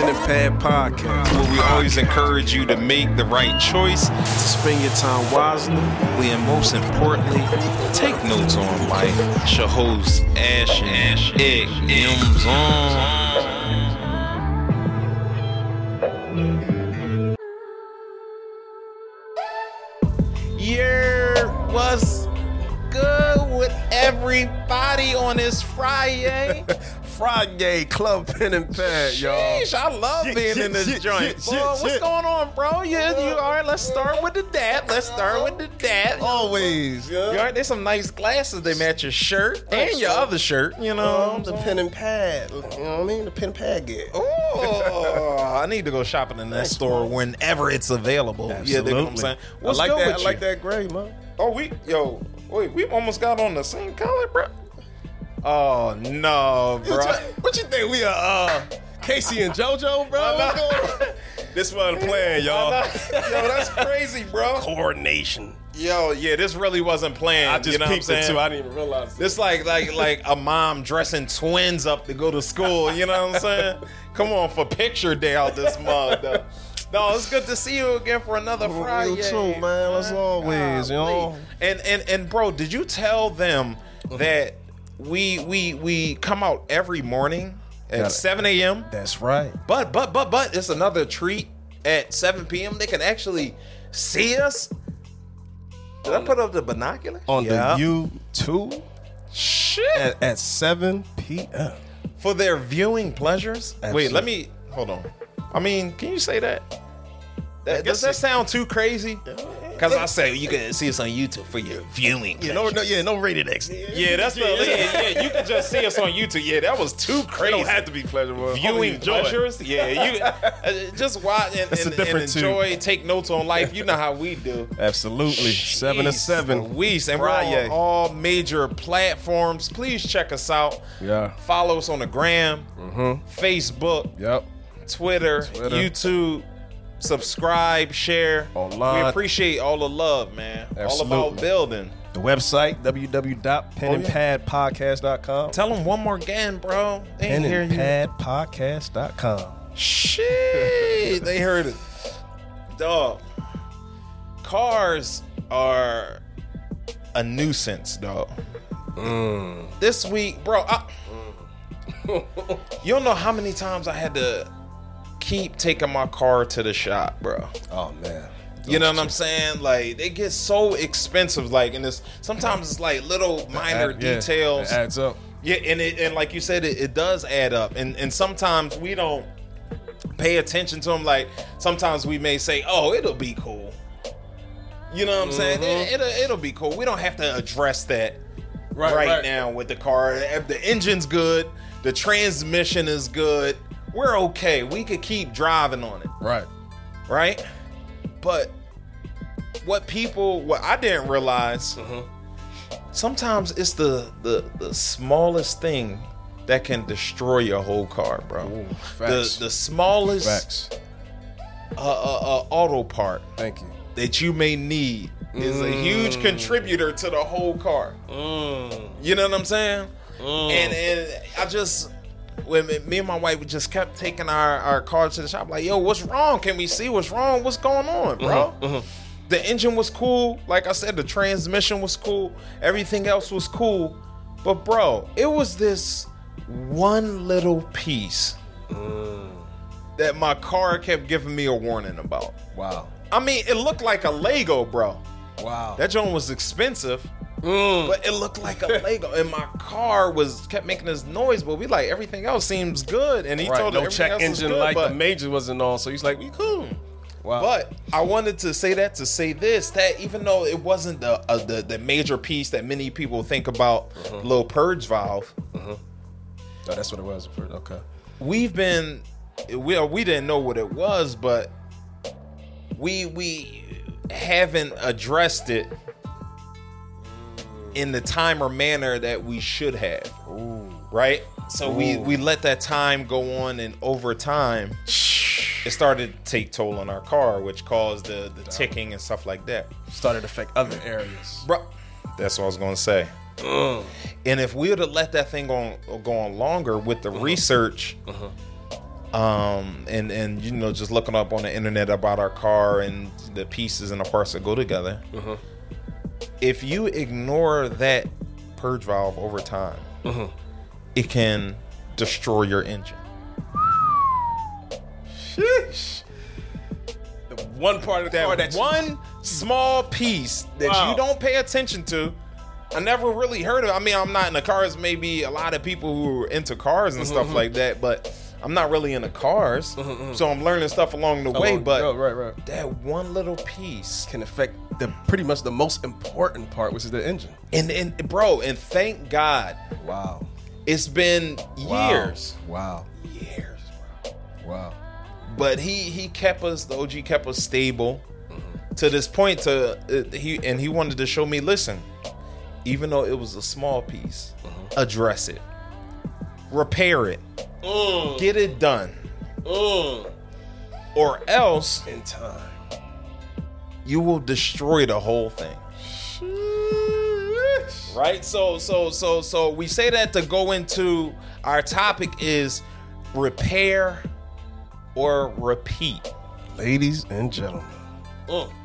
Pen and Pad Podcast. where we always encourage you to make the right choice To spend your time wisely. and most importantly, take notes on life. It's your host, Ash Ash Egg M's on. Yeah, what's good with everybody on this Friday? Friday Club Pen and Pad, y'all. Sheesh, I love Shit, being shit, in this shit, joint. Boy, what's going on, bro? Yeah, you all right? Let's start with the dad. Let's start with the dad. Always, You all There's some nice glasses. They match your shirt and your other shirt. You know. Um, the Pen and Pad. You know what I mean? The Pen and Pad get. Oh, I need to go shopping in that store whenever it's available. Yeah, dig what I'm saying. What's I like that. I you? like that gray, man. Oh, we yo, wait, we almost got on the same color, bro. Oh no, bro. What you think? We are uh, K-Ci and JoJo, bro? What's going on? This one playing, y'all. Yo, that's crazy, bro. Coordination. Yo, yeah, this really wasn't planned. I just you know what I'm peeped it too. I didn't even realize. This like like like a mom dressing twins up to go to school. You know what I'm saying? Come on for picture day out this mug. though. No, it's good to see you again for another You Friday. You too, man. As always, you know. And and and bro, did you tell them that we we we come out every morning Got at 7 a.m. That's right. But but but but it's another treat at 7 p.m. They can actually see us. Did I put up the binocular? On Yeah. the YouTube Shit. at, at 7 p.m. for their viewing pleasures. Wait, let me hold on. I mean, can you say that? That- does that sound too crazy? Because I say you can see us on YouTube for your viewing. Yeah, no, no, yeah, no rated X. Yeah, that's the yeah, yeah. You can just see us on YouTube. Yeah, that was too They crazy. don't have to be pleasurable. Viewing Only enjoy. pleasures, yeah. You uh, just watch and, It's a and, different and tune. enjoy. Take notes on life. You know how we do. Absolutely. Seven to seven. Louise, and we're on all major platforms. Please check us out. Yeah. Follow us on the gram, Facebook, Yep. Twitter, Twitter. YouTube. Subscribe, share. Online. We appreciate all the love, man. All about building. The website www.penandpadpodcast.com. Tell them one more again, bro. They ain't hear you. Penandpadpodcast.com. Shit, they heard it. Dog. Cars are a nuisance, dog. Mm. This week, bro, I, you don't know how many times I had to keep taking my car to the shop, bro. Oh man. You know what I'm saying? Like they get so expensive. Like, and it's sometimes it's like little minor Add- yeah, details. it adds up. Yeah, and it, and like you said, it, it does add up, and and sometimes we don't pay attention to them. Like sometimes we may say, "Oh, it'll be cool," you know what I'm saying? Mm-hmm. It, it'll it'll be cool. We don't have to address that right, Right, right. now with the car. The engine's good, the transmission is good. We're okay. We could keep driving on it, Right. right? But what people, what I didn't realize Mm-hmm. sometimes it's the the the smallest thing that can destroy your whole car, bro. Ooh, the facts. the smallest Facts. uh, uh, uh, auto part Thank you. that you may need is a huge Mm. contributor to the whole car. You know what I'm saying? Mm. And and I just when me- and my wife just kept taking our our car to the shop, like, yo, what's wrong? Can we see what's wrong? What's going on, bro? Mm-hmm, The engine was cool, like I said, the transmission was cool, everything else was cool, but bro, it was this one little piece Mm. that my car kept giving me a warning about. Wow. I mean, it looked like a Lego, bro. Wow. That joint was expensive, Mm. but it looked like a Lego. And my car was kept making this noise, but we like everything else seems good. And he right. told No check engine good, like but, the major wasn't on, so he's like, we cool. Wow. but I wanted to say that to say this that even though it wasn't the uh, the, the major piece that many people think about, the little purge valve, oh, that's what it was. Okay. we've been we we didn't know what it was, but we we haven't addressed it in the time or manner that we should have. Right? So we we let that time go on and over time it started to take toll on our car, which caused the the ticking and stuff like that. Started to affect other areas. Bro, that's what I was gonna say. And if we would have let that thing go on, go on longer with the research um, and and you know just looking up on the internet about our car and the pieces and the parts that go together. Mm-hmm. If you ignore that purge valve over time, Mm-hmm. it can destroy your engine. Sheesh. The one part of the car That that one small piece that Wow. you don't pay attention to. I never really heard of. I mean, I'm not in the cars. Maybe a lot of people who are into cars and Mm-hmm, stuff like that, but I'm not really into cars. So I'm learning stuff along the way. But oh, right, right. that one little piece, can affect the pretty much the most important part, which is the engine. and and bro, and thank God, Wow. it's been Wow. years, Wow. years, bro. Wow. But he he kept us. The OG kept us stable to this point. To uh, he and he wanted to show me. Listen, even though it was a small piece, mm-hmm. address it, repair it, mm. get it done, mm. or else In time. You will destroy the whole thing. Right? So so so so we say that to go into our topic is repair or repeat. Ladies and gentlemen.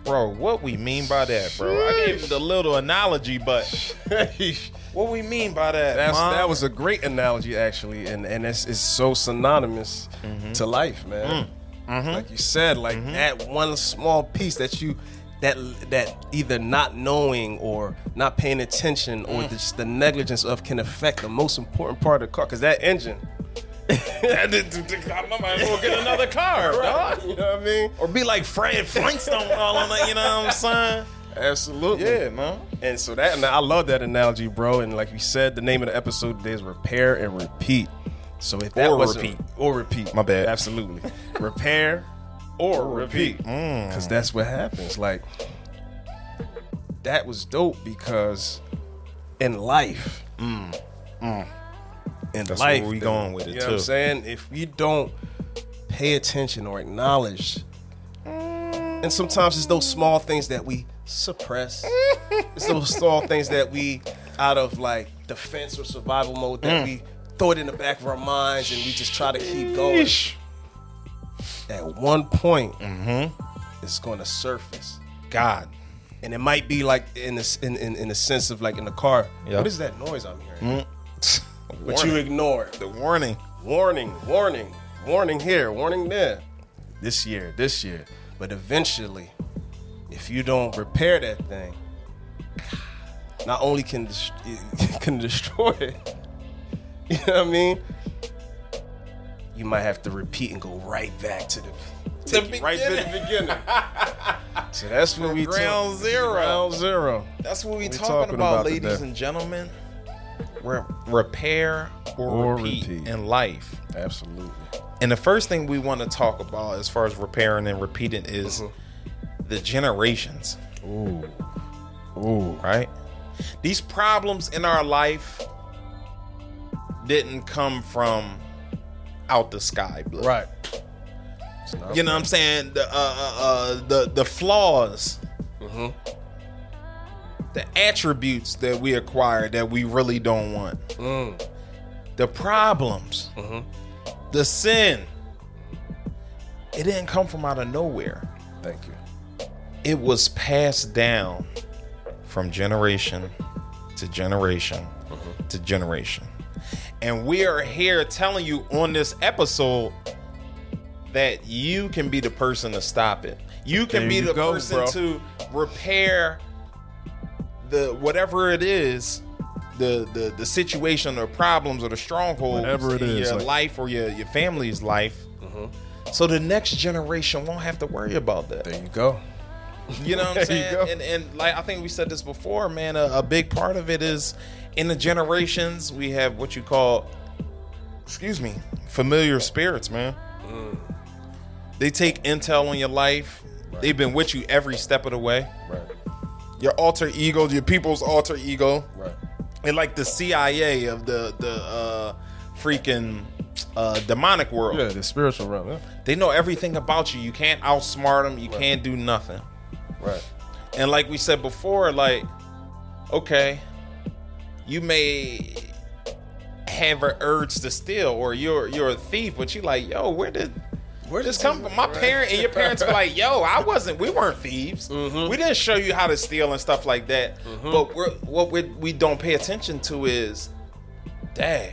Bro, what we mean by that, bro? I gave the little analogy, but what we mean by that? That was a great analogy actually, and and it's, it's so synonymous Mm-hmm. to life, man. Like you said, like Mm-hmm. that one small piece that you that that either not knowing or not paying attention or Mm. just the negligence of can affect the most important part of the car because that engine. I might as well get another car, dog. You know what I mean? Or be like Fred Flintstone, all on that. You know what I'm saying? Absolutely. Yeah, man. And so that, and I love that analogy, bro. And like you said, the name of the episode today is repair and repeat. So if that Or was repeat. or repeat, My bad. Absolutely, repair or repeat, Mm. because that's what happens. Like that was dope because in life, in Mm. That's life, where we going with it, You know what I'm too. saying? If you don't pay attention or acknowledge, and sometimes it's those small things that we suppress. it's those small things that we, out of like defense or survival mode, that Mm. we throw it in the back of our minds and we just try to keep going. At one point, Mm-hmm. it's going to surface. God. And it might be like in the in, in, in the sense of like in the car. Yeah. What is that noise I'm hearing? But you ignore the warning. warning, warning, warning here, warning there. This year, this year. But eventually, if you don't repair that thing, not only can it can destroy it, you know what I mean? You might have to repeat and go right back to the, take right to the beginning. so that's when we ground talk- zero. Ground zero. That's what we We talking, talking about, about ladies and gentlemen. Re- repair or, Or repeat, repeat. in life. Absolutely. And the first thing we want to talk about as far as repairing and repeating is mm-hmm. the generations, Ooh. Ooh. right? These problems in our life didn't come from out the sky, blood. Right. You know what I'm saying? The uh, uh, uh, the the flaws, Mm-hmm. the attributes that we acquire that we really don't want, Mm. the problems, Mm-hmm. the sin. It didn't come from out of nowhere. Thank you. It was passed down from generation to generation to generation. And we are here telling you on this episode that you can be the person to stop it. You can There be you the go, person bro. to repair the whatever it is, the the the situation or problems or the strongholds Whatever it in is, your like- life or your your family's life. Mm-hmm. So the next generation won't have to worry about that. There you go. You know what I'm saying? And, and like I think we said this before, man. A, a big part of it is in the generations we have what you call, excuse me, familiar spirits, man. Mm. They take intel on your life. They've been with you every step of the way. Right. Your alter ego, your people's alter ego, Right. and like the CIA of the the uh, freaking uh, demonic world. Yeah, the spiritual realm. Yeah. They know everything about you. You can't outsmart them. You can't do nothing. Right. And like we said before, like, okay, you may have an urge to steal, or you're you're a thief, but you like, yo, where did where did this come from? My parent and your parents be like, yo, I wasn't. We weren't thieves. Mm-hmm. We didn't show you how to steal and stuff like that. Mm-hmm. But we're, what we we don't pay attention to is, dang.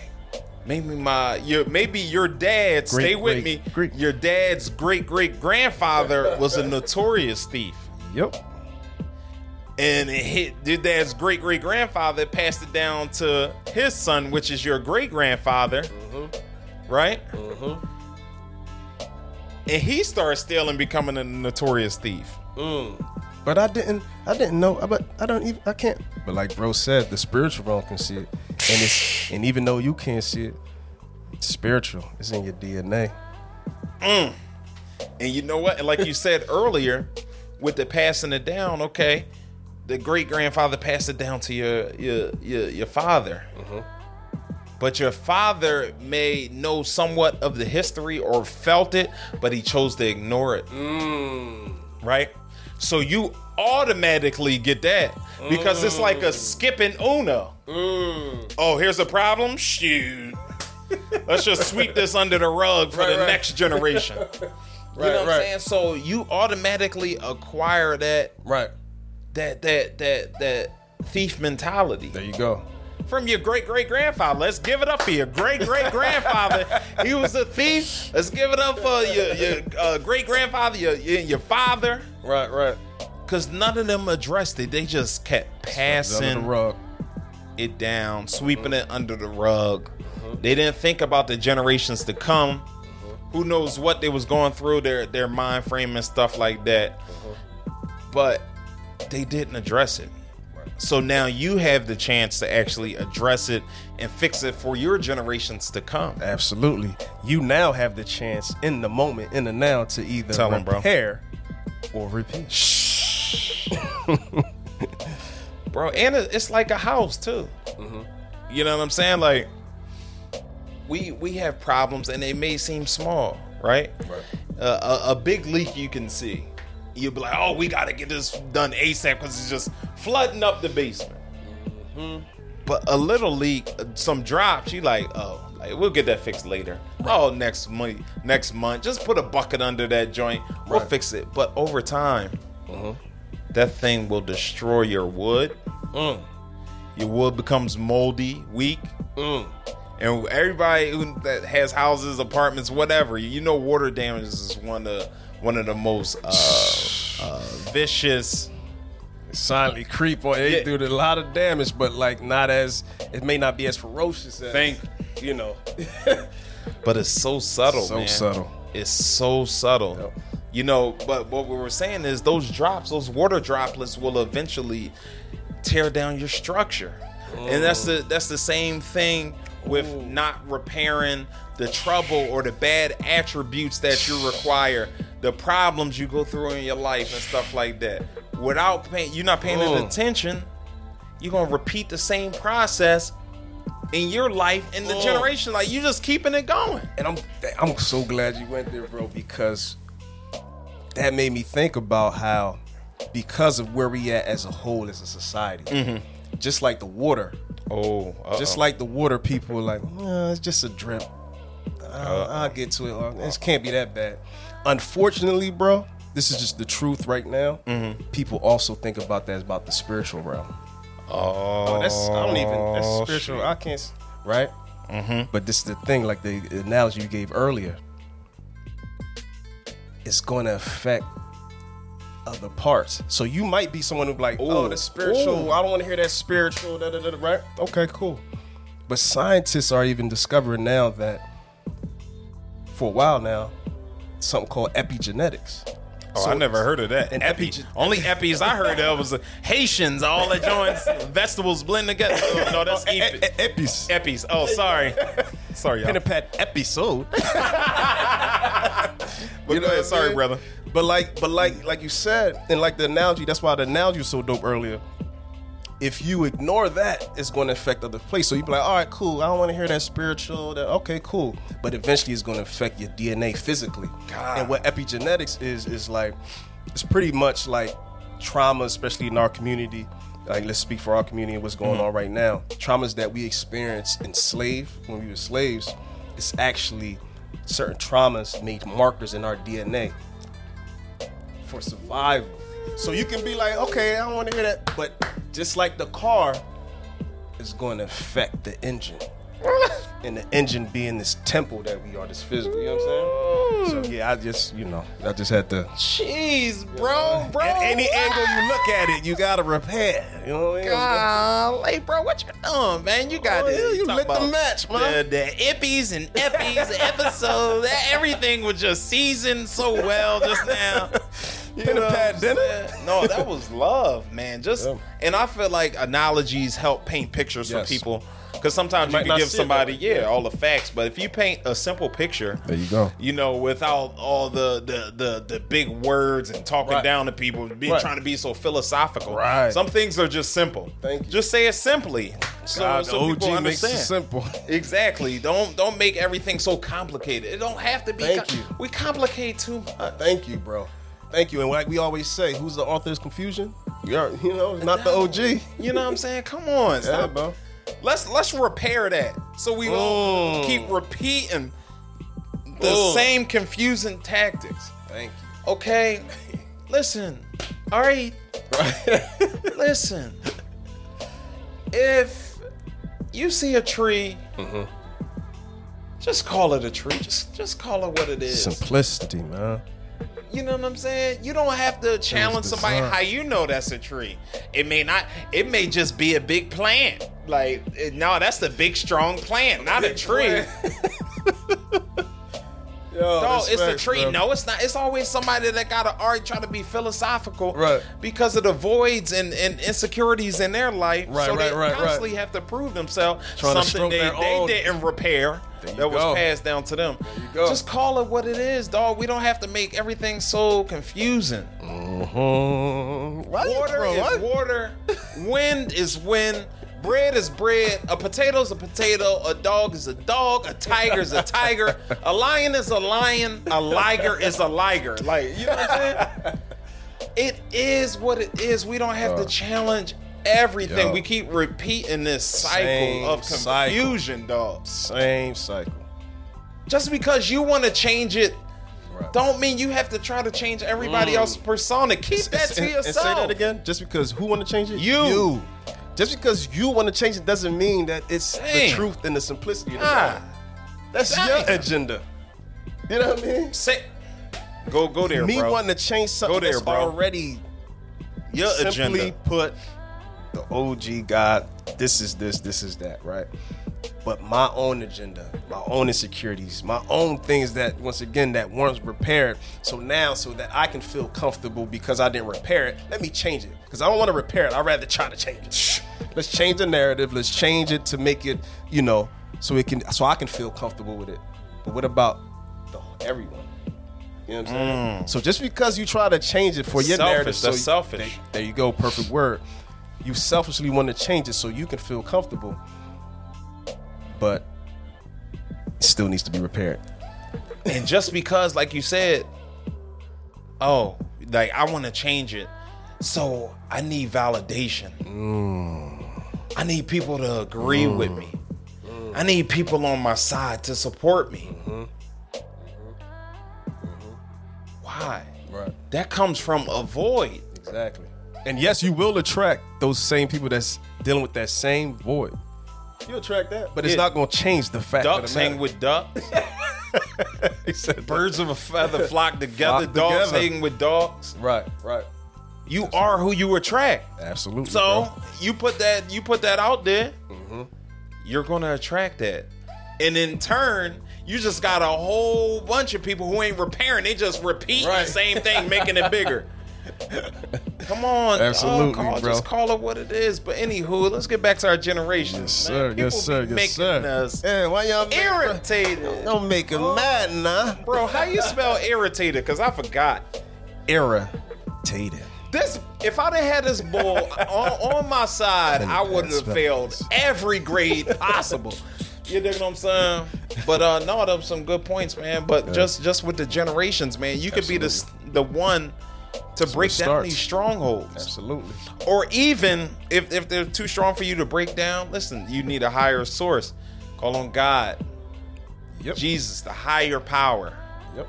Maybe my your maybe your dad great, stay with great, me. Great. Your dad's great great grandfather was a notorious thief. Yep and it hit your dad's great great grandfather passed it down to his son, which is your great grandfather, mm-hmm. right? Mm-hmm. And he started stealing, becoming a notorious thief. Mm. But I didn't, I didn't know. But I don't even, I can't. But like bro said, the spiritual realm can see it, and it's, and even though you can't see it, it's spiritual. It's in your DNA. Mm. And you know what? Like you said earlier, with the passing it down, okay the great grandfather passed it down to your your your, your father. Mm-hmm. But your father may know somewhat of the history or felt it, but he chose to ignore it. Mm. Right? So you automatically get that because mm. it's like a mm. skipping Uno. Mm. Oh, here's a problem? Shoot. Let's just sweep this under the rug for right, the right. next generation. right, you know what I'm saying? So you automatically acquire that right that that that that thief mentality. There you go. From your great great grandfather. Let's give it up for your great great grandfather. he was a thief. Let's give it up for your your uh, great grandfather, your, your your father. Right, right. Because none of them addressed it. They just kept passing it down, sweeping it under the rug. They didn't think about the generations to come. Who knows what they was going through their their mind frame and stuff like that. Mm-hmm. But they didn't address it. So now you have the chance to actually address it and fix it for your generations to come. Absolutely. You now have the chance in the moment, in the now, to either Tell repair or repeat. Shh. bro, and it's like a house too. Mm-hmm. You know what I'm saying? Like we we have problems and they may seem small, right? right. Uh, a, a big leak you can see you'll be like, oh, we got to get this done ASAP because it's just flooding up the basement. Mm-hmm. But a little leak, some drops, you like, oh, like, we'll get that fixed later. Oh, next month, next month, just put a bucket under that joint. We'll right. fix it. But over time, mm-hmm. that thing will destroy your wood. Mm. Your wood becomes moldy, weak. Mm. And everybody who, that has houses, apartments, whatever, you know, water damage is one of one of the most uh, uh, vicious. Silently creep on it yeah. do a lot of damage, but like not as it may not be as ferocious as Thank you know. but it's so subtle, so man. subtle. It's so subtle. Yep. You know, but what we were saying is those drops, those water droplets will eventually tear down your structure. Mm. And that's the that's the same thing with Ooh. not repairing the trouble or the bad attributes that you require the problems you go through in your life and stuff like that. Without paying, you're not paying mm. attention. You're gonna repeat the same process in your life in the mm. generation. Like you just keeping it going. And I'm I'm so glad you went there, bro, because that made me think about how because of where we at as a whole as a society, mm-hmm. just like the water. Oh, uh-oh. just like the water, people like, it's just a drip. I'll, I'll get to it. This can't be that bad unfortunately, bro, this is just the truth right now. Mm-hmm. People also think about that as about the spiritual realm. Oh, oh that's I don't even that's spiritual. Shit. I can't right. Mm-hmm. But this is the thing, like the analogy you gave earlier. It's going to affect other parts. So you might be someone who's like, oh, the spiritual. Ooh. I don't want to hear that spiritual. Da, da, da, right? Okay, cool. But scientists are even discovering now that for a while now, something called epigenetics. Oh, so I never heard of that. An epi. epi Only epis I heard of was Haitians, all the joints, vegetables blend together. Oh, no, that's oh, epi. epis. Epis. Oh, sorry. sorry, y'all. Pen and Pad episode. but you know, ahead, sorry, brother. But like, but like, like you said, and like the analogy. That's why the analogy was so dope earlier if you ignore that, it's going to affect other places. So you be like, all right, cool. I don't want to hear that spiritual. That okay, cool. But eventually, it's going to affect your DNA physically. God. And what epigenetics is is like, it's pretty much like trauma, especially in our community. like let's speak for our community and what's going Mm-hmm. on right now. Traumas that we experienced enslaved when we were slaves, it's actually certain traumas made markers in our DNA for survival. So you can be like, okay, I don't want to hear that, but just like the car is going to affect the engine. and the engine being this temple that we are, this physical, you know what I'm saying? So yeah, I just, you know, I just had to Jeez, bro, bro. at any angle you look at it, you gotta repair. You know what I mean? Golly, bro, what you doing, man? You got Oh, this. yeah, you lit the match, man. The, the ippies and eppies, episodes, everything was just seasoned so well just now. You Pen and know pad what I'm dinner? No, that was love, man. Just Yeah. and I feel like analogies help paint pictures Yes. for people. Because sometimes you Might can give somebody, that way. yeah, all the facts, but if you paint a simple picture, There you go. you know, without all the the the, the big words and talking Right. down to people, be Right. trying to be so philosophical. Right. Some things are just simple. Thank you. Just say it simply, so, God, so the people OG makes understand. it simple. Exactly. Don't don't make everything so complicated. It don't have to be. Thank you. We complicate too much. Thank you, bro. Thank you. And like we always say, who's the author of confusion? You're, you know, not the OG. You know what I'm saying? Come on, Yeah, stop. bro. Let's let's repair that so we don't Mm. keep repeating the Mm. same confusing tactics. Thank you. Okay, listen. All right, you. listen. If you see a tree, Mm-hmm. just call it a tree. Just just call it what it is. Simplicity, man. You know what I'm saying? You don't have to challenge somebody how you know that's a tree. It may not. It may just be a big plant. Like it- no, that's the big strong plant, not a tree. Yo, No, it's a tree. bro. No, it's not. It's always somebody that got to art try to be philosophical, Right. Because of the voids and, and insecurities in their life, Right, so they right, right, constantly right. have to prove themselves. Trying something they, they didn't repair that was passed down to them. go. Just call it what it is, dog. We don't have to make everything so confusing. Mhm. You- Water bro, is water. Wind is wind. Bread is bread. A potato is a potato. A dog is a dog. A tiger is a tiger. A lion is a lion. A liger is a liger. Like, you know what I'm saying? It is what it is. We don't have to Uh, challenge everything. yo. We keep repeating this cycle of cycle. confusion, dog. Same cycle. Just because you want to change it, Right. don't mean you have to try to change everybody else's persona. Keep that to And- yourself. And say that again. Just because who want to change it? You. You. Just because you want to change it doesn't mean that it's Dang. the truth and the simplicity of Ah. That's Dang. your agenda. You know what I mean? Say, go go there, bro Me bro. wanting to change something there, that's bro. already Your simply agenda. put the OG God, this is this, this is that, right? But my own agenda, my own insecurities, my own things that once again that weren't repaired. So now, so that I can feel comfortable because I didn't repair it, let me change it. Because I don't want to repair it. I'd rather try to change it. Let's change the narrative. Let's change it to make it, you know, so it can so I can feel comfortable with it. But what about the, everyone? You know what I'm saying? So just because you try to change it for your Mm. Selfish, narrative, so you- selfish. There, there you go, perfect word. You selfishly want to change it so you can feel comfortable, but it still needs to be repaired. and just because, like you said, oh, like I want to change it, so I need validation. Mm. I need people to agree mm. with me. I need people on my side to support me. Mm-hmm. Mm-hmm. Why? Right. That comes from a void. Exactly. And yes, you will attract those same people that's dealing with that same void. You attract that, but it's Yeah. not going to change the fact. That. Ducks of hang with ducks. He said Birds of a feather flock together. Flock dogs together. hang with dogs. Right, right. You are who you attract. Absolutely. So bro. you put that you put that out there, Mm-hmm. you're gonna attract that, and in turn, you just got a whole bunch of people who ain't repairing. They just repeat Right. the same thing, making it bigger. Come on, Absolutely, dog, call, bro. Just call it what it is. But anywho, let's get back to our generation. Yes, sir. Yes, sir. Yes, sir. Us Yeah, why y'all make- irritated, Don't make it mad, nah. bro. How you spell irritated? Cause I forgot. Irritated. This, if I'd have had this bull on, on my side, I would have failed this. every grade possible. You dig what I'm saying? But uh, no, those some good points, man. But just just with the generations, man, you could be the the one to break down starts. these strongholds. Absolutely. Or even if, if they're too strong for you to break down, listen, you need a higher source. Call on God, Yep. Jesus, the higher power Yep.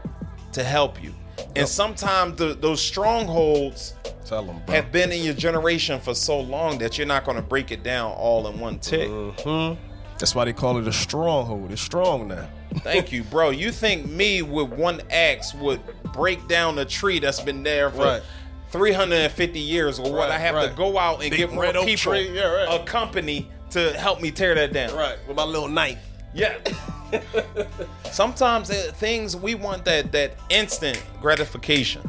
to help you. And sometimes the, those strongholds Tell them, have been in your generation for so long that you're not going to break it down all in one tick. hmm That's why they call it a stronghold. It's strong now. Thank you, bro. You think me with one axe would break down a tree that's been there for Right. 350 years, or Right, I have to go out and Big get more people, yeah, right. a company to help me tear that down? Right. With my little knife. Yeah. Sometimes uh, things we want that that instant gratification,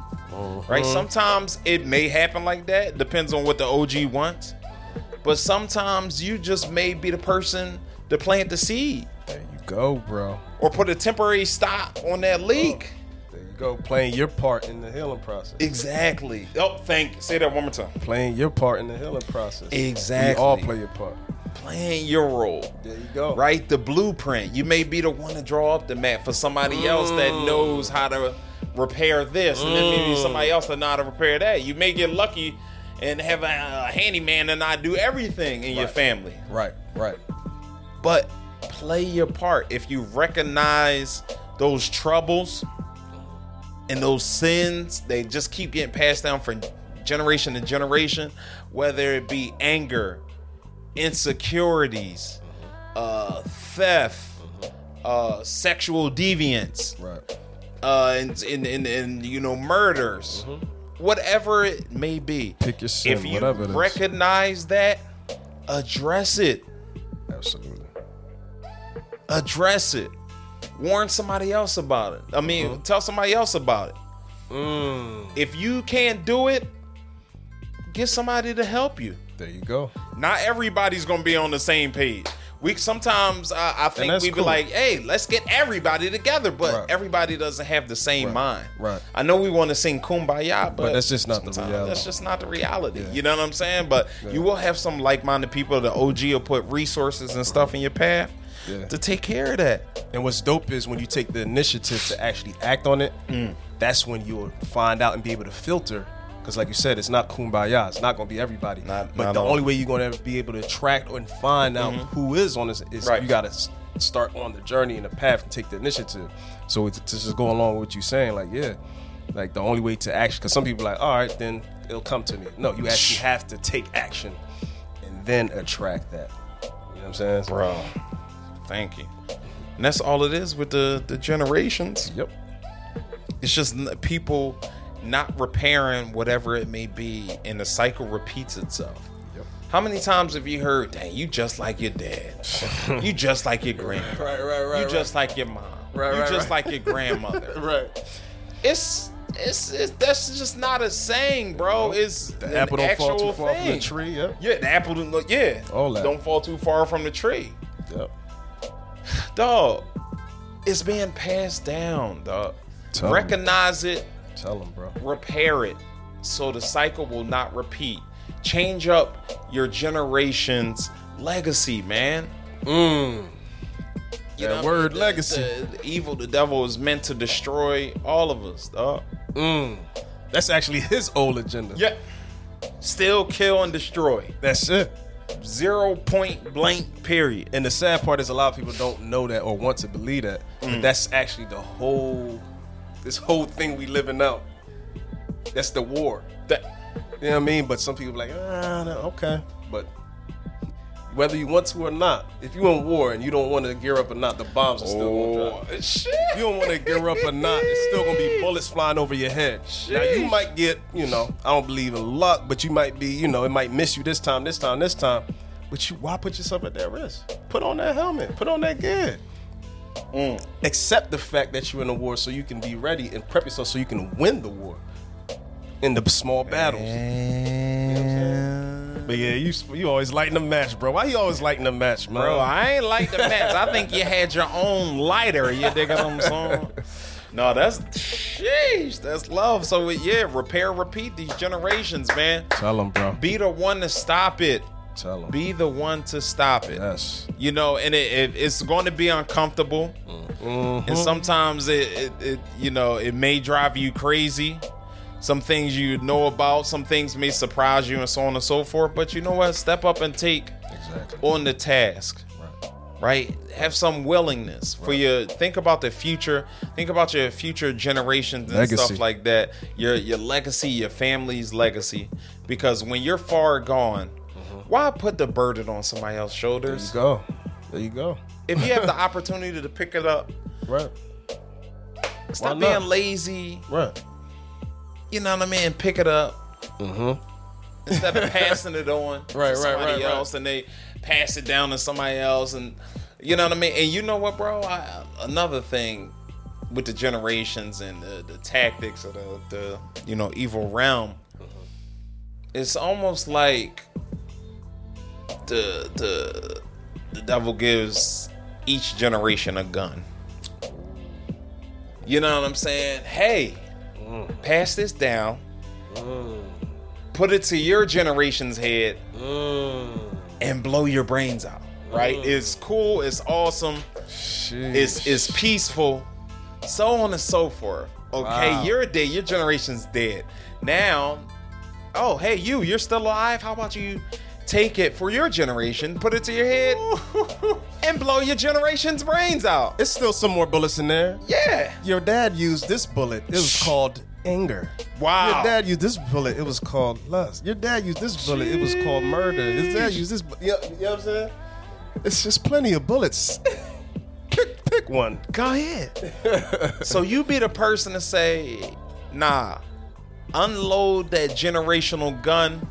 right? Sometimes it may happen like that. Depends on what the OG wants. But sometimes you just may be the person to plant the seed There you go, bro. or put a temporary stop on that leak. There you go. Playing your part in the healing process. Exactly. Oh, thank. Say that one more time. Playing your part in the healing process. Exactly. We all play your part. Playing your role. There you go. Right, the blueprint. You may be the one to draw up the map for somebody else that Mm. knows how to repair this, and then maybe somebody else that know how to repair that. You may get lucky and have a, a handyman and not do everything in your family. Right. Right. But play your part. If you recognize those troubles and those sins, they just keep getting passed down from generation to generation, whether it be anger, insecurities, uh, theft, uh, sexual deviance, Right. uh, and, and, and, and you know, murders, whatever it may be. Pick your sin, if you whatever it is. recognize that, address it Absolutely. Address it. Warn somebody else about it. I mean, Uh-huh. tell somebody else about it. Mm. If you can't do it, get somebody to help you. There you go. Not everybody's gonna be on the same page. We sometimes uh, I think we be like, "Hey, let's get everybody together," but Right. everybody doesn't have the same mind. right. I know we want to sing "Kumbaya," but, that's just not the reality. That's just not the reality. Yeah. You know what I'm saying? But you will have some like-minded people. The OG will put resources and stuff in your path Yeah. to take care of that. And what's dope is when you take the initiative to actually act on it, Mm. that's when you'll find out and be able to filter. Because, like you said, it's not kumbaya. It's not going to be everybody. Not- but not the only way you're going to be able to attract and find out who is on this is Mm-hmm. Right. you got to start on the journey and the path and take the initiative. So to just go along with what you're saying, like, yeah, like the only way to action. Because some people are like, all right, then it'll come to me. No, you actually have to take action and then attract that. You know what I'm saying? bro. Thank you. And that's all it is with the the generations. Yep. It's just people not repairing whatever it may be, and the cycle repeats itself. Yep. How many times have you heard, "Dang, you just like your dad. you just like your grandma. Right, right, right. you just like your mom. Right, you right, just right. like your grandmother." right. It's it's, it's that's just not a saying, bro. It's The apple don't fall too far from the thing. tree. Yep. Yeah, the apple don't. Yeah, All that. don't fall too far from the tree. Yep. Dog it's being passed down dog Tell 'em. recognize it Tell them, bro. repair it so the cycle will not repeat change up your generation's legacy man Mm. You That what I word, The- legacy. the, the evil the devil is meant to destroy all of us dog Mm. That's actually his old agenda. yeah still kill and destroy That's it. Zero point blank period And the sad part is a lot of people don't know that or want to believe that. Mm. But that's actually the whole this whole thing we living out. That's the war. that You know what I mean? But some people like, ah, no, okay. But whether you want to or not, if you're in war and you don't want to gear up or not, the bombs are still going to drop. oh shit If you don't want to gear up or not, it's still gonna be bullets flying over your head. Now you might get, you know, I don't believe in luck, but you might be, you know, it might miss you this time, this time, this time. But you, why put yourself at that risk? Put on that helmet. Put on that gear. Mm. Accept the fact that you're in a war, so you can be ready and prep yourself so you can win the war in the small battles. But yeah, you you always lighting the match, bro. Why you always lighting the match, man? Bro, I ain't like the match. I think you had your own lighter. You dig what I'm saying? No, that's sheesh. That's love. So yeah, repair, repeat these generations, man. Tell them, bro. Be the one to stop it. Tell them. Be the one to stop it. yes. You know, and it, it, it's going to be uncomfortable, Mhm. and sometimes it, it, it, you know, it may drive you crazy. Some things you know about, some things may surprise you, and so on and so forth. But you know what? Step up and take Exactly. on the task right have some willingness for your think about the future think about your future generations and Legacy. stuff like that your your legacy your family's legacy because when you're far gone mm-hmm. why put the burden on somebody else's There you shoulders go. There you go. if you have the opportunity to pick it up Right. stop being lazy Right. You know what i mean pick it up. Mm-hmm. instead of passing it on Right, to right, somebody right, right. else and they pass it down to somebody else and you know what I mean? And you know what bro? I, another thing with the generations and the, the tactics of the, the you know evil realm it's almost like the the the devil gives each generation a gun. You know what I'm saying? Hey pass this down put it to your generation's head and blow your brains out. Right? Mm. It's cool. It's awesome. It's it's peaceful. So on and so forth. Okay, Wow. you're dead. Your generation's dead. Now, oh hey, you, you're still alive. How about you take it for your generation, put it to your head, and blow your generation's brains out? It's still some more bullets in there. Yeah. Your dad used this bullet. It was called anger. Wow. Your dad used this bullet. It was called lust. Your dad used this bullet. It was called murder. His dad used this. bu- You know, you know what I'm saying? It's just plenty of bullets. pick, pick one. Go ahead. so you be the person to say, nah, unload that generational gun,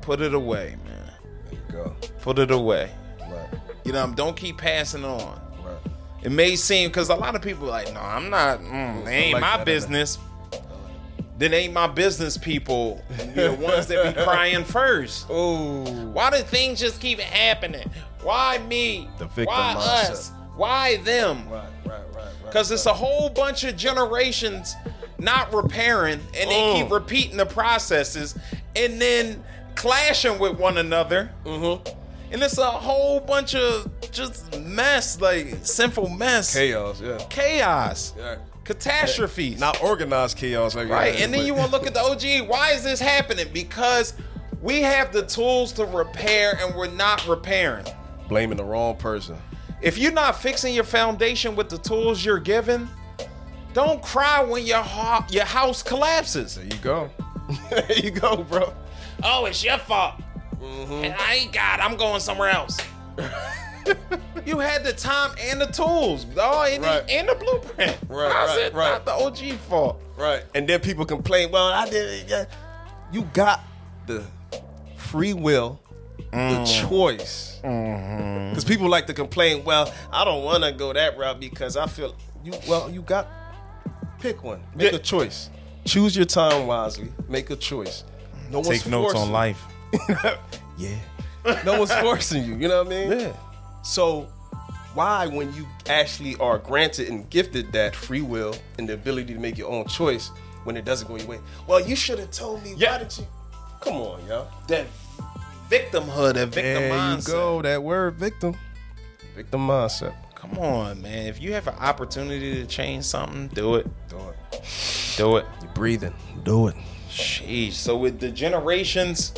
put it away, man. There you go. Put it away. Right. You know, don't keep passing on. Right. It may seem because a lot of people are like, no, I'm not. Mm, it ain't like my that, business. Then ain't my business people the ones that be crying first. Oh. Why do things just keep happening? Why me? The victim Why mindset. us? Why them? Right, right, right, right. Because it's a whole bunch of generations not repairing and they Mm. keep repeating the processes and then clashing with one another. Mm-hmm. And it's a whole bunch of just mess, like sinful mess, chaos. Yeah. chaos, Yeah. catastrophes. Not organized chaos. Like right. And then but- you want to look at the OG. Why is this happening? Because we have the tools to repair and we're not repairing. blaming the wrong person. If you're not fixing your foundation with the tools you're given, don't cry when your ho- your house collapses. There you go. there you go, bro. Oh, it's your fault. Mm-hmm. And I ain't got. it. I'm going somewhere else. you had the time and the tools, oh, and, Right. the, and the blueprint. Right, How's right, it right. not the OG fault? Right. And then people complain, well, I did it. Yeah. You got the free will, the choice. Because people like to complain, well, I don't want to go that route because I feel you. Well, you got pick one, make Yeah. a choice, choose your time wisely, make a choice. No one's forcing- life. Yeah. No one's forcing you. You know what I mean? Yeah. So why, when you actually are granted and gifted that free will and the ability to make your own choice, when it doesn't go your way, well, you should have told me. Yeah. Why did you? Come on, yo. That victimhood, that victim There mindset. you go. That word, victim. Victim mindset. Come on, man. If you have an opportunity to change something, do it. Do it. Do it. You're breathing. Do it. Sheesh. So with the generations,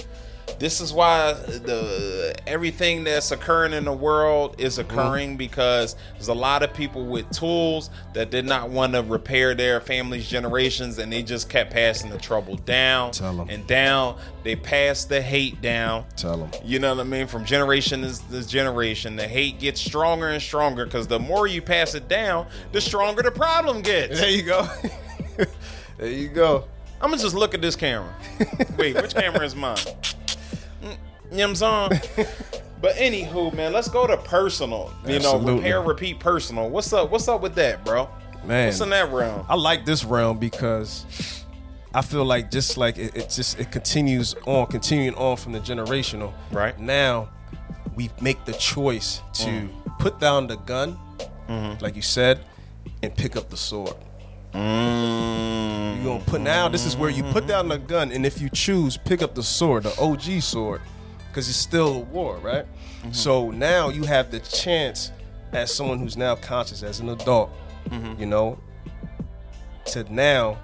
this is why the everything that's occurring in the world is mm-hmm. occurring because there's a lot of people with tools that did not want to repair their family's generations and they just kept passing the trouble down and down. They passed the hate down. Tell them. You know what I mean? From generation to generation, the hate gets stronger and stronger because the more you pass it down, the stronger the problem gets. There you go. there you go. I'm gonna just look at this camera. Wait, which camera is mine? Mm, You know what I'm saying? But anywho, man, let's go to personal. You know, Absolutely. repair, repeat, personal. What's up? What's up with that, bro? Man. What's in that realm? I like this round because I feel like just like it, it just it continues on, continuing on from the generational. Right. now, we make the choice to Mm. put down the gun, Mm-hmm. like you said, and pick up the sword. Mm. You gonna put now. This is where you put down the gun, and if you choose, pick up the sword, the OG sword, because it's still a war, right? Mm-hmm. So now you have the chance, as someone who's now conscious, as an adult, Mm-hmm. you know, to now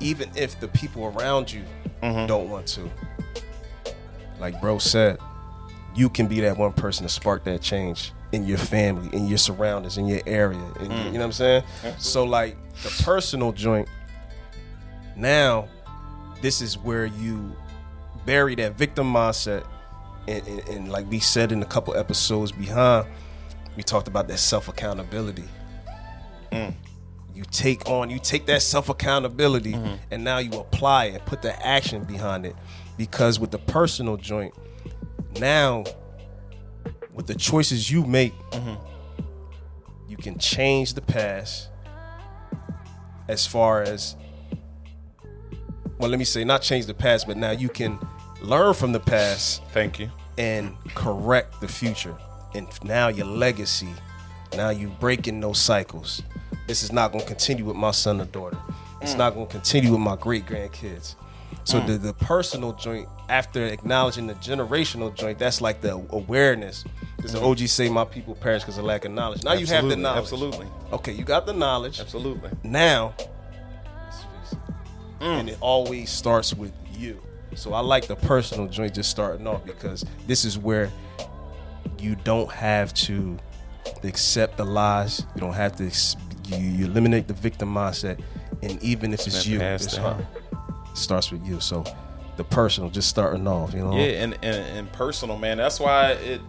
even if the people around you Mm-hmm. don't want to. Like bro said, you can be that one person to spark that change in your family, in your surroundings, in your area. In your- you know what I'm saying? Mm. So like the personal joint. Now, this is where you bury that victim mindset, and, and, and like we said in a couple episodes behind, we talked about that self accountability. Mm. You take on, you take that self accountability, mm-hmm. and now you apply it, put the action behind it. Because with the personal joint, now with the choices you make, mm-hmm. you can change the past as far as well let me say not change the past but now you can learn from the past Thank you. and correct the future. And now your legacy now you breaking those cycles. This is not going to continue with my son or daughter. It's mm. not going to continue with my great grandkids so mm. the, the personal joint after acknowledging the generational joint that's like the awareness. Because the mm-hmm. og say my people perish because of lack of knowledge. Now you have the knowledge. absolutely. okay you got the knowledge. Absolutely. now it, and it always starts with you. So i like the personal joint just starting off because this is where you don't have to accept the lies. You don't have to you, you eliminate the victim mindset. And even if it's Step you it's that. Hard it starts with you so the personal just starting off you know Yeah, and, and and personal, man. That's why it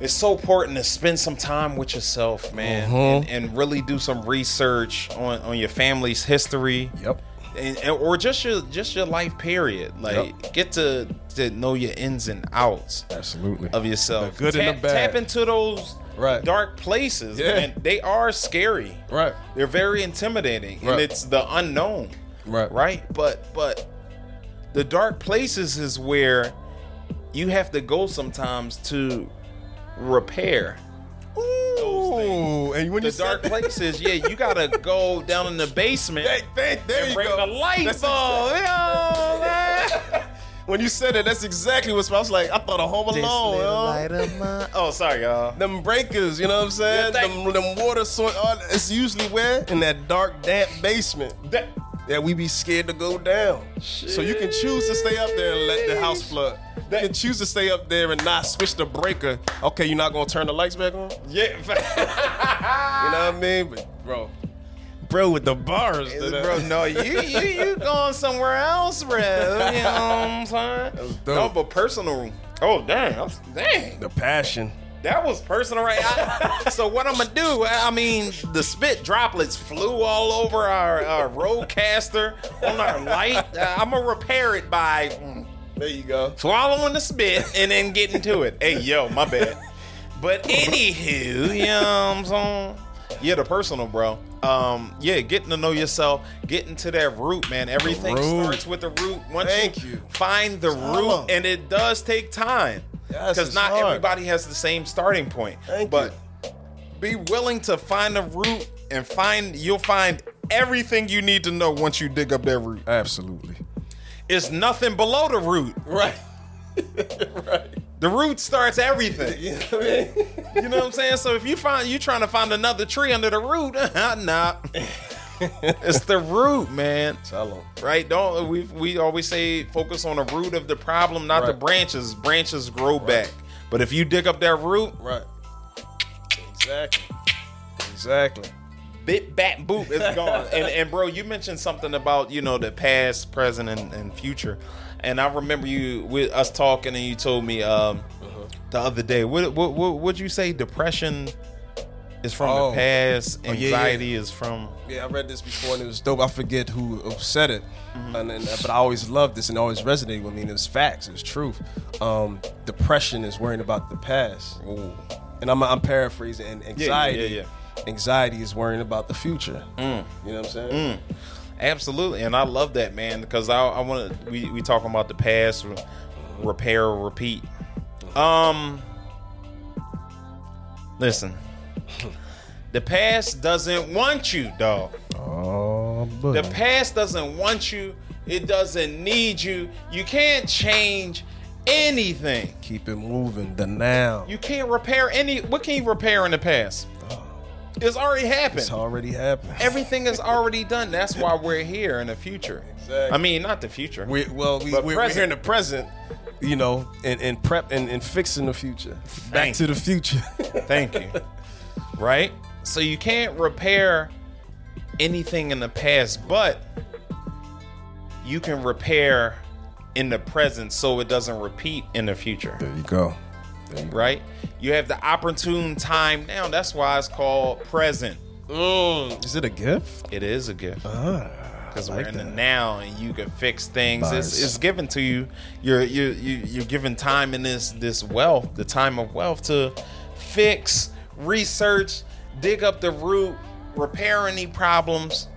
it's so important to spend some time with yourself, man, Mhm. and, and really do some research on, on your family's history, yep and, and- or just your just your life period. Like Yep. get to to know your ins and outs absolutely of yourself. The good and the bad. Tap into those Right. dark places, Yeah. and they are scary. right They're very intimidating, Right. and it's the unknown right right? But but the dark places is where you have to go sometimes to repair. Ooh, and when The you said dark places, yeah, you gotta go down in the basement Hey, there, there and you bring go. the light That's bulb. You know, man. When you said it, that's exactly what I was like. I thought of Home Alone. little yo. light of mine. Oh, sorry, y'all. Them breakers, you know what I'm saying? Yeah, thank- them, them water source. Oh, it's usually where in that dark, damp basement That- that we be scared to go down. So you can choose to stay up there and let the house flood. You can choose to stay up there and not switch the breaker. Okay, you're not gonna turn the lights back on. yeah, You know what I mean? But bro, bro, with the bars, bro. No, you you you going somewhere else, bro? You know what I'm saying? No, but personal. Oh, I'm, dang. the passion. That was personal, right? I- so what I'm gonna do? I mean, the spit droplets flew all over our, our RODECaster on our light. Uh, I'm gonna repair it by mm, There you go. swallowing the spit and then getting to it. Hey, yo, my bad. But anywho, you know what I'm saying? Yeah, the personal, bro. Um, yeah, getting to know yourself, getting to that root, man. Everything root. starts with the root. Once Thank you, you. find the Tell root, and it does take time because not hard. everybody has the same starting point. Thank but be willing to find the root and find you'll find everything you need to know once you dig up that root. Absolutely. It's nothing below the root. Right. right. The root starts everything. You know what I mean? You know what I'm saying? So if you find you trying to find another tree under the root, nah. it's the root, man. Tell 'em. Right? Don't we we always say focus on the root of the problem, not the branches. Branches grow back. But if you dig up that root, Right. Exactly. Exactly. bit bat boop is gone. and and bro, you mentioned something about you know the past, present, and, and future. And I remember you with us talking, and you told me um, Uh-huh. the other day. What what what would you say? Depression is from Oh. the past. Oh, yeah, yeah. Anxiety is from. Yeah, I read this before and it was dope. I forget who, said it, Mm-hmm. and, and but I always loved this and it always resonated with me. And it was facts. It was truth. Um, depression is worrying about the past, and I'm, I'm paraphrasing. And anxiety, yeah, anxiety is worrying about the future. You know what I'm saying? Absolutely, and I love that man because I, I want to. We we talking about the past, repair, repeat. Um, listen, the past doesn't want you, dog. Oh, The past doesn't want you. It doesn't need you. You can't change anything. keep it moving. The now. You can't repair any. What can you repair in the past? Oh. It's already happened. It's already happened. Everything is already done. That's why we're here in the future. Exactly. I mean, not the future. We, well, we, we're, we're here in the present, you know, and, and prep and, and fixing the future. Back Thank to the future. Thank you. Right? So you can't repair anything in the past, but you can repair in the present so it doesn't repeat in the future. there you go. There you go. Right? You have the opportune time now. That's why it's called present. Mm, is it a gift? It is a gift. Ah, because I we're like in the now and you can fix things. It's, it's given to you. You're you you you're given time in this this wealth, the time of wealth to fix, research, dig up the root, repair any problems,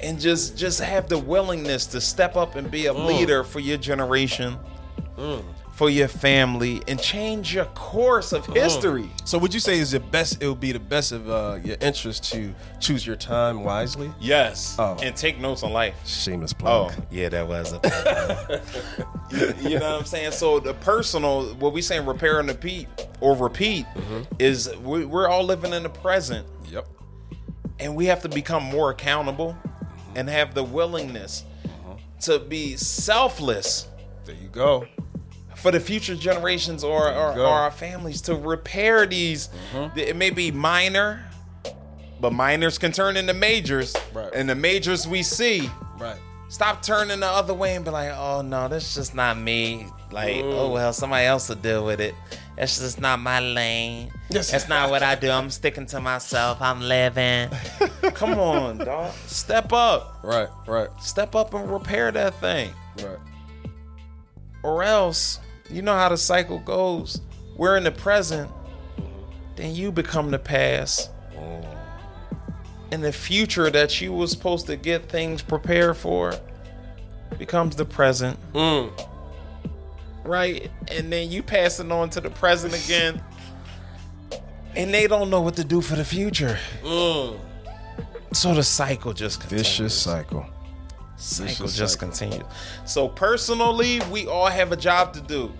and just just have the willingness to step up and be a Mm. leader for your generation. For your family and change your course of history. So would you say is it best? It would be the best of uh, your interest to choose your time wisely. Yes. Oh. And take notes on life. Shameless Oh, plug. yeah, that was a. you, you know what I'm saying? So the personal, what we saying, repair and repeat or repeat, is we, we're all living in the present, Yep. and we have to become more accountable, and have the willingness to be selfless There you go. For the future generations or, or, or our families to repair these. It may be minor, but minors can turn into majors, Right. and the majors we see. Right. Stop turning the other way and be like, oh no, that's just not me. Like, oh well, somebody else will deal with it. That's just not my lane. Yes. That's not what I do. I'm sticking to myself. I'm living. Come on, dog. Step up. Right. Right. Step up and repair that thing. Right. Or else, you know how the cycle goes. We're in the present, then you become the past. And the future that you was supposed to get things prepared for becomes the present. Mm. right? And then you pass it on to the present again, and they don't know what to do for the future. Mm. So the cycle just continues. Vicious cycle. Cycle just cycle. continues. So personally, we all have a job to do.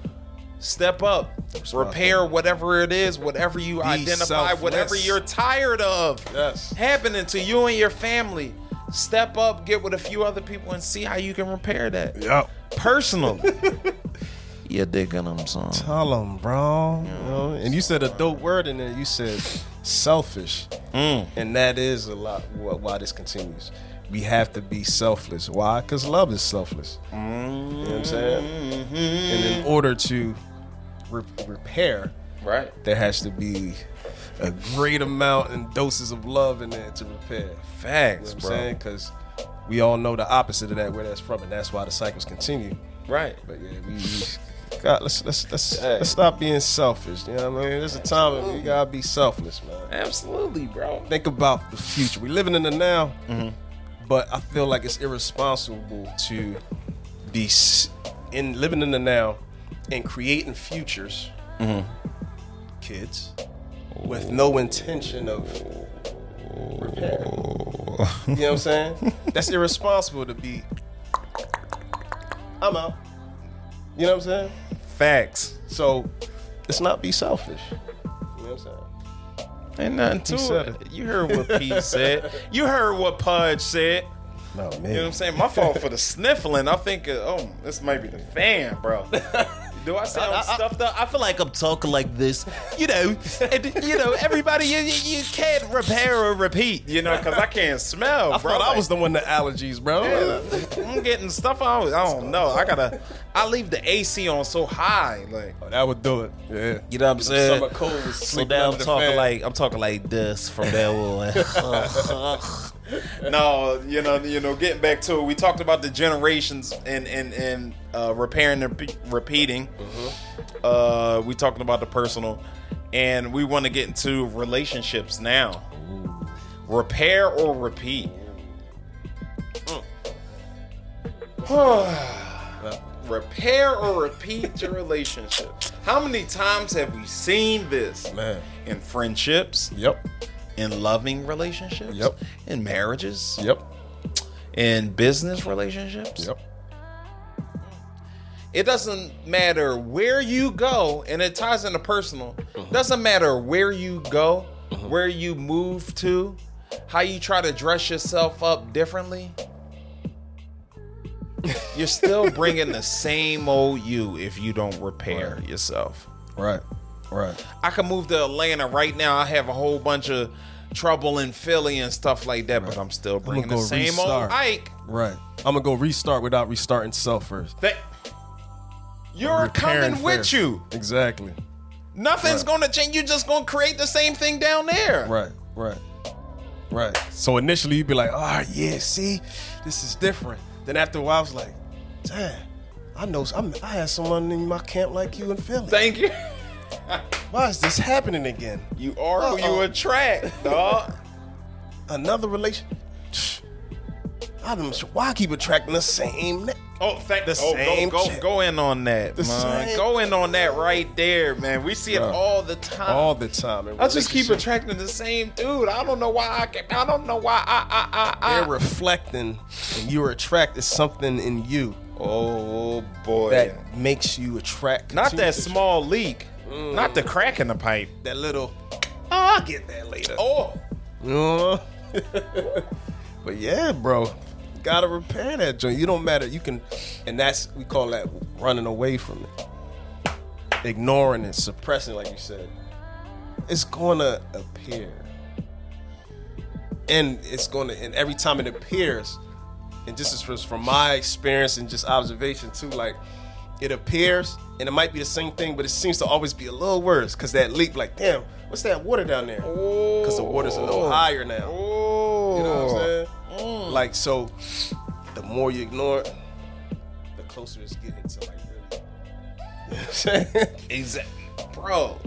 Step up, repair whatever it is, whatever you identify, whatever you're tired of Yes. happening to you and your family. Step up, get with a few other people, and see how you can repair that. Yep. Personally, you digging them, son. Tell them, bro. You know? And you said a dope word in there. You said selfish, Mm. and that is a lot why this continues. We have to be selfless. Why? Because love is selfless. You know what I'm saying? And in order to re- repair, Right. there has to be a great amount and doses of love in there to repair. Facts, You know what I'm bro. saying? Because we all know the opposite of that, where that's from, and that's why the cycles continue. Right. But yeah, we, God, let's let's let's Hey. let's stop being selfish. You know what I mean? There's a time when we gotta be selfless, man. Absolutely, bro. Think about the future. We living in the now, Mm-hmm. But I feel like it's irresponsible to be in living in the now and creating futures, Mm-hmm. kids, with no intention of repair. You know what I'm saying? That's irresponsible to be. I'm out. You know what I'm saying? Facts. So let's not be selfish. You know what I'm saying? Ain't nothing to He it. You heard what Pete said. You heard what Pudge said. No man. You know what I'm saying? My fault for the sniffling. I think, uh, oh, this might be the fan, bro. Do I sound stuffed up? I feel like I'm talking like this. You know, and, you know, everybody, you, you you can't repair or repeat, you know, because I can't smell, I bro. thought I was the one the allergies, bro. I'm getting stuff out. I don't know. I gotta. I leave the AC on so high, like. Oh, that would do it. Yeah. You know what I'm saying? Summer cold So now I'm talking fan. like I'm talking like this from there on. no, you know, you know, getting back to it, we talked about the generations and and and uh, repairing and repe- repeating. Uh, we talking about the personal, and we want to get into relationships now. Repair or repeat. Repair or repeat your relationship. How many times have we seen this Man. in friendships, Yep. In loving relationships, Yep. in marriages, Yep. in business relationships? Yep. It doesn't matter where you go, and it ties into personal. Mm-hmm. Doesn't matter where you go where you move to, how you try to dress yourself up differently, you're still bringing the same old you if you don't repair yourself. Right. Right. I can move to Atlanta right now. I have a whole bunch of trouble in Philly and stuff like that, but I'm still bringing the go same restart. old Ike. Right. I'm gonna go restart without restarting self first. That you're coming with you. Exactly. Nothing's gonna change. You're just gonna create the same thing down there. Right. Right. Right. So initially you'd be like, oh yeah, see, this is different. Then after a while, I was like, damn, I know I'm, I had someone in my camp like you in Philly. Thank you. Why is this happening again? You are who you Uh-oh. attract, dog. Another relation. I don't know why I keep attracting the same. Oh, thank The oh, same go, go, go in on that, The man. Go in on that right there, man. We see it all the time. all the time. I just keep attracting the same dude. I don't know why I can. I don't know why I I I. They're reflecting, and you're attracted something in you Oh boy. that makes you attract. Not that small leak. Not the crack in the pipe. That little. Oh, I'll get that later. Oh. Uh, but yeah, bro, gotta repair that joint. You don't matter. You can, and that's we call that running away from it, ignoring it, suppressing, like you said. It's gonna appear, and it's gonna, and every time it appears, and this is from my experience and just observation too. Like it appears, and it might be the same thing, but it seems to always be a little worse because that leak, like, damn, what's that water down there? Because the water's a little higher now. You know what I'm saying? Mm. Like so, the more you ignore it, the closer it's getting to like really. You know what I'm saying? Exactly, bro.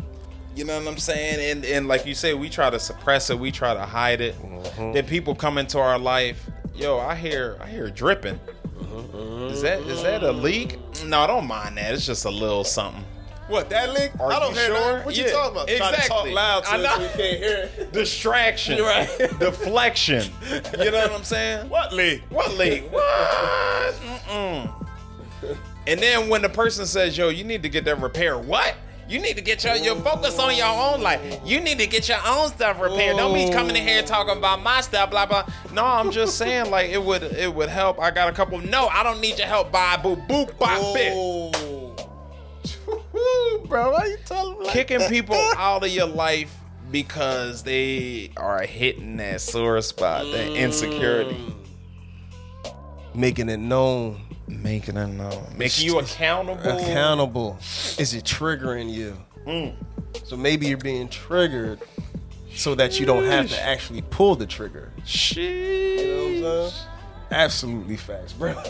You know what I'm saying? And and like you said, we try to suppress it, we try to hide it. Mm-hmm. Then people come into our life. Yo, I hear I hear dripping. Is that is that a leak? No, I don't mind that. It's just a little something. what that leak? Are I don't you hear sure? What you Yeah, talking about? Trying to talk loud so I know. you can't hear it. Distraction, Right. deflection. You know what I'm saying? What leak? What leak? What? Mm-mm. And then when the person says, "Yo, you need to get that repair," what? You need to get your your focus on your own life. You need to get your own stuff repaired. Don't be coming in here talking about my stuff, blah blah. No, I'm just saying like it would it would help. I got a couple. No, I don't need your help. Bye boo boop bop bit. Bro, why you telling like Kicking that? people out of your life because they are hitting that sore spot, that mm. insecurity. Making it known, Making it known. Making you accountable. accountable. Is it triggering you? Mm. So maybe you're being triggered so that you don't have to actually pull the trigger. Shit. You know what I'm? Absolutely facts, bro.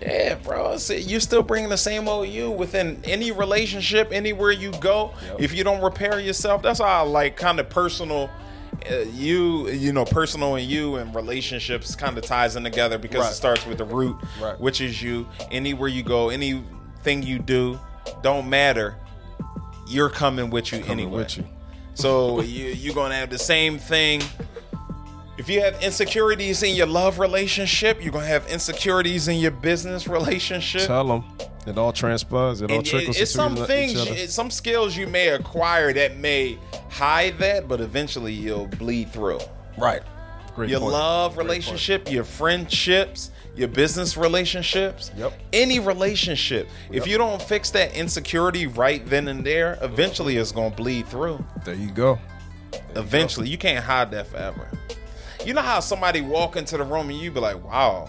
Yeah, bro. I said you're still bringing the same old you within any relationship, anywhere you go. Yep. If you don't repair yourself, that's how I like kind of personal. Uh, you, you know, personal and you and relationships kind of ties in together because Right. it starts with the root, Right. which is you. Anywhere you go, anything you do, don't matter. You're coming with you Coming anyway. with you. So you you're gonna have the same thing. If you have insecurities in your love relationship, you're gonna have insecurities in your business relationship. Tell them. It all transpires. It all And trickles it- it's into some each other. things, it's some skills you may acquire that may hide that, but eventually you'll bleed through. Right. Great Your point. love Great relationship, your friendships, your business relationships, Yep. any relationship. If you don't fix that insecurity right then and there, eventually it's gonna bleed through. There you go. Eventually, you can't hide that forever. You know how somebody walk into the room and you be like, "Wow,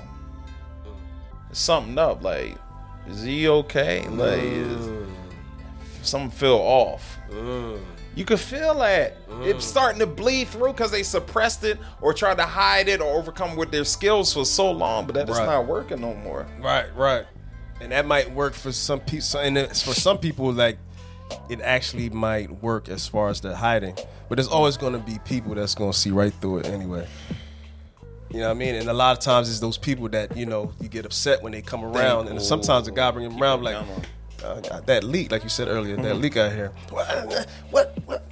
something up. Like, is he okay? Like, is mm. something feel off." Mm. You could feel that it's mm. starting to bleed through because they suppressed it or tried to hide it or overcome with their skills for so long, but that is Right. not working no more. Right, right. And that might work for some people. And it's for some people, like it actually might work as far as the hiding. But there's always going to be people that's going to see right through it anyway. You know what I mean? And a lot of times it's those people that you know you get upset when they come around, and sometimes the guy bring them around like uh, that leak, like you said earlier, that Mm-hmm. leak out here. What? What? What?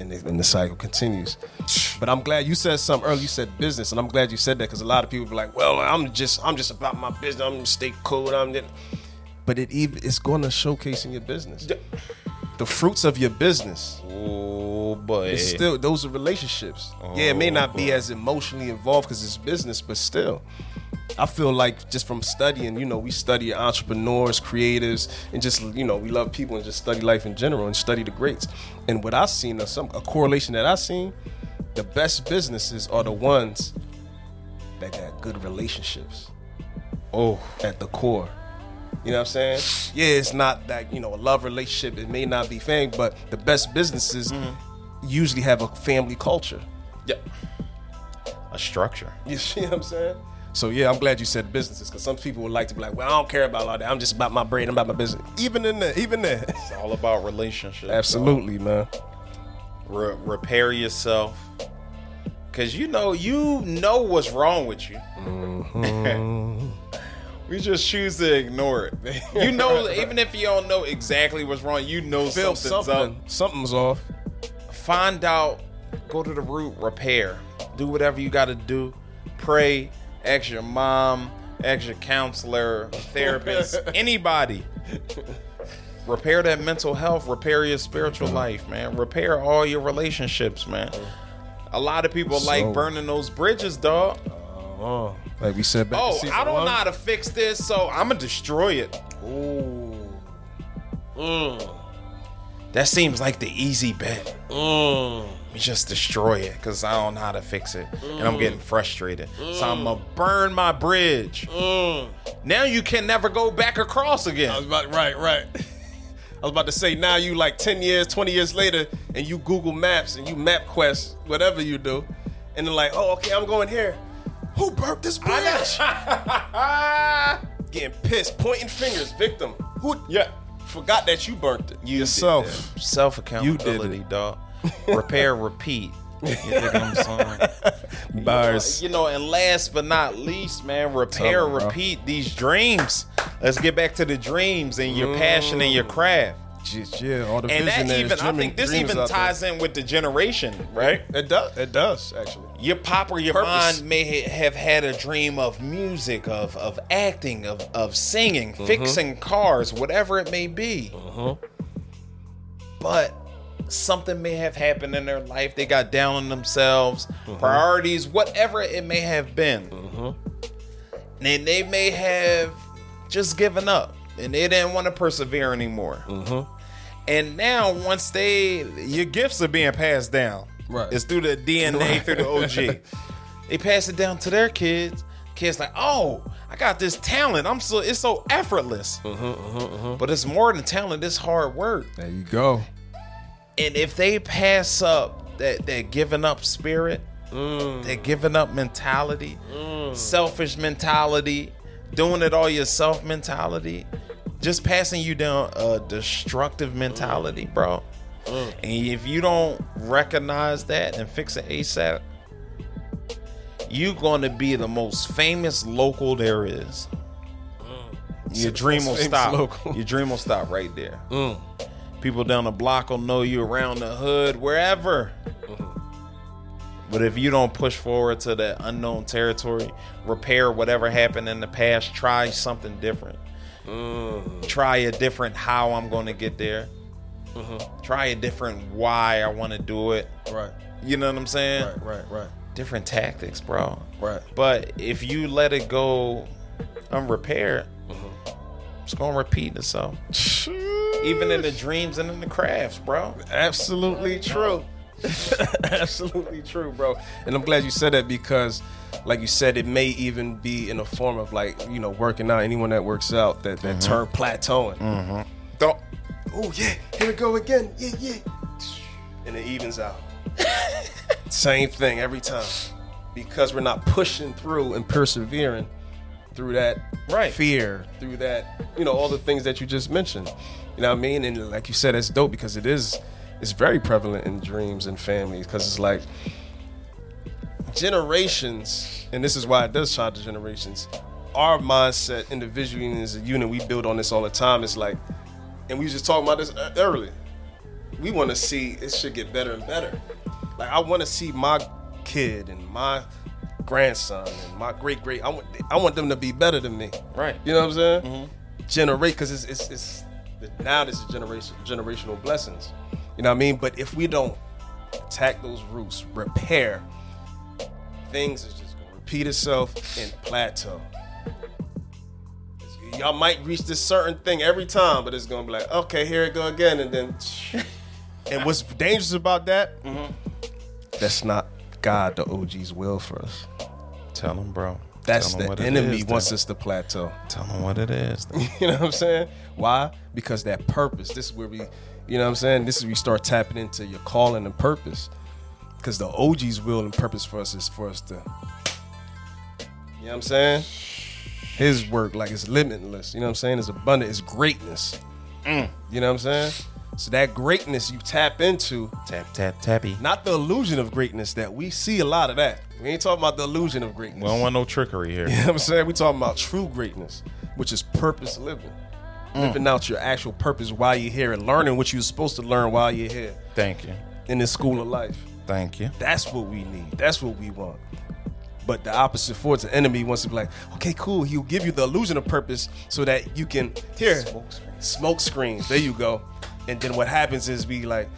And, the- and the cycle continues. But I'm glad you said something earlier. You said business, and I'm glad you said that because a lot of people be like, "Well, I'm just, I'm just about my business. I'm stay cool. I'm." But it even it's going to showcase in your business the fruits of your business. Oh boy. It's still those are relationships. yeah, it may Oh, not be oh, as emotionally involved because it's business, but still, I feel like just from studying, you know, we study entrepreneurs, creatives, and just you know, we love people and just study life in general and study the greats. And what I've seen, some a correlation that I've seen, the best businesses are the ones that got good relationships oh, at the core. You know what I'm saying? Yeah, it's not that, you know, a love relationship, it may not be fame, but the best businesses usually have a family culture. yeah. A structure. You see what I'm saying? So yeah, I'm glad you said businesses because some people would like to be like, well, I don't care about all that. I'm just about my bread. I'm about my business. Even in that, even there. It's all about relationships. Absolutely, man. Re- repair yourself. Cause you know you know what's wrong with you. Mm-hmm. we just choose to ignore it. You know, even if you don't know exactly what's wrong, you know Feel something's something. up. Something's off. Find out, go to the root, repair. Do whatever you gotta do. Pray, ask your mom, ask your counselor, therapist, anybody. Repair that mental health, repair your spiritual life, man. Repair all your relationships, man. A lot of people So- like burning those bridges, dog. Oh, uh-huh. Like we said back. Oh, to I don't one. know how to fix this, so I'm gonna destroy it. Ooh. Mm. That seems like the easy bet. Mm. Let me just destroy it because I don't know how to fix it. And I'm getting frustrated. So I'm gonna burn my bridge. Mm. Now you can never go back across I was again. about right, right. I was about to say now you like 10 years, 20 years later, and you Google Maps and you MapQuest, whatever you do, and they're like, oh, okay, I'm going here. Who burnt this bridge? Getting pissed, pointing fingers, victim. Who Yeah. forgot that you burnt it? You Yourself. Self You did accountability, dog. Repair, repeat. You dig I'm saying? Bars. You know, and last but not least, man, repair, Tell me, bro. repeat these dreams. Let's get back to the dreams and your passion and your mm. craft. Just, yeah, all the And that visionaries, even, I dreaming- think this dreamers even out there. ties in with the generation, right? It does. It does actually. Your pop or your Purpose. mind may ha- have had a dream of music, of of acting, of of singing, Mm-hmm. fixing cars, whatever it may be. But something may have happened in their life. They got down on themselves, Mm-hmm. priorities, whatever it may have been. And they may have just given up and they didn't want to persevere anymore. Mm-hmm. And now, once they, your gifts are being passed down. Right. It's through the DNA, through the OG. they pass it down to their kids. Kids like, oh, I got this talent. I'm so it's so effortless. Mm-hmm, But it's more than talent. It's hard work. There you go. And if they pass up that that giving up spirit, Mm. that giving up mentality, selfish mentality, doing it all yourself mentality, just passing you down a destructive mentality, bro. Mm. And if you don't recognize that and fix it ASAP, you're going to be the most famous local there is. Your dream will Mm. Stop. local. Your dream will stop right there. Mm. People down the block will know you around the hood, wherever. But if you don't push forward to that unknown territory, repair whatever happened in the past, try something different. Try a different how I'm going to get there. Try a different why I want to do it. Right. You know what I'm saying? Right. Right. Right. Different tactics, bro. Right. But if you let it go unrepaired, mm-hmm. it's going to repeat itself. Even in the dreams and in the crafts, bro. Absolutely true. Absolutely true, bro. And I'm glad you said that because, like you said, it may even be in a form of like you know working out. Anyone that works out that that mm-hmm. term plateauing. Mm-hmm. Don't. Oh yeah, here we go again. Yeah, yeah. And it evens out. Same thing every time because we're not pushing through and persevering through that Right. fear, through that you know all the things that you just mentioned. You know what I mean? And like you said, it's dope because it is it's very prevalent in dreams and families because it's like generations, and this is why it does child to generations. Our mindset individually as a unit, we build on this all the time. It's like, and we was just talking about this uh, earlier. We want to see it should get better and better. Like I want to see my kid and my grandson and my great great. I want I want them to be better than me. Right. You know what I'm saying? Generate because it's it's, it's now this is generation generational blessings. You know what I mean? But if we don't attack those roots, repair, things is just gonna repeat itself and plateau. Y'all might reach this certain thing every time, but it's gonna be like, okay, here it go again, and then. And what's dangerous about that? Mm-hmm. That's not God, the OG's will for us. Tell them, bro. That's Tell the it enemy wants us to plateau. Tell them what it is. You know what I'm saying? Why? Because that purpose. This is where we, you know what I'm saying? This is where we start tapping into your calling and purpose. Because the OG's will and purpose for us is for us to, you know what I'm saying? His work, like, it's limitless. You know what I'm saying? It's abundant. It's greatness. Mm. You know what I'm saying? So that greatness you tap into, tap tap tappy. not the illusion of greatness that we see a lot of that. We ain't talking about the illusion of greatness. We don't want no trickery here. You know what I'm saying? We talking about true greatness, which is purpose living. Living out your actual purpose while you're here and learning what you're supposed to learn while you're here Thank you. in this school of life. Thank you. That's what we need. That's what we want. But the opposite force, the enemy wants to be like, okay, cool. He'll give you the illusion of purpose so that you can here Smoke screen. smoke screens. There you go. And then what happens is we like,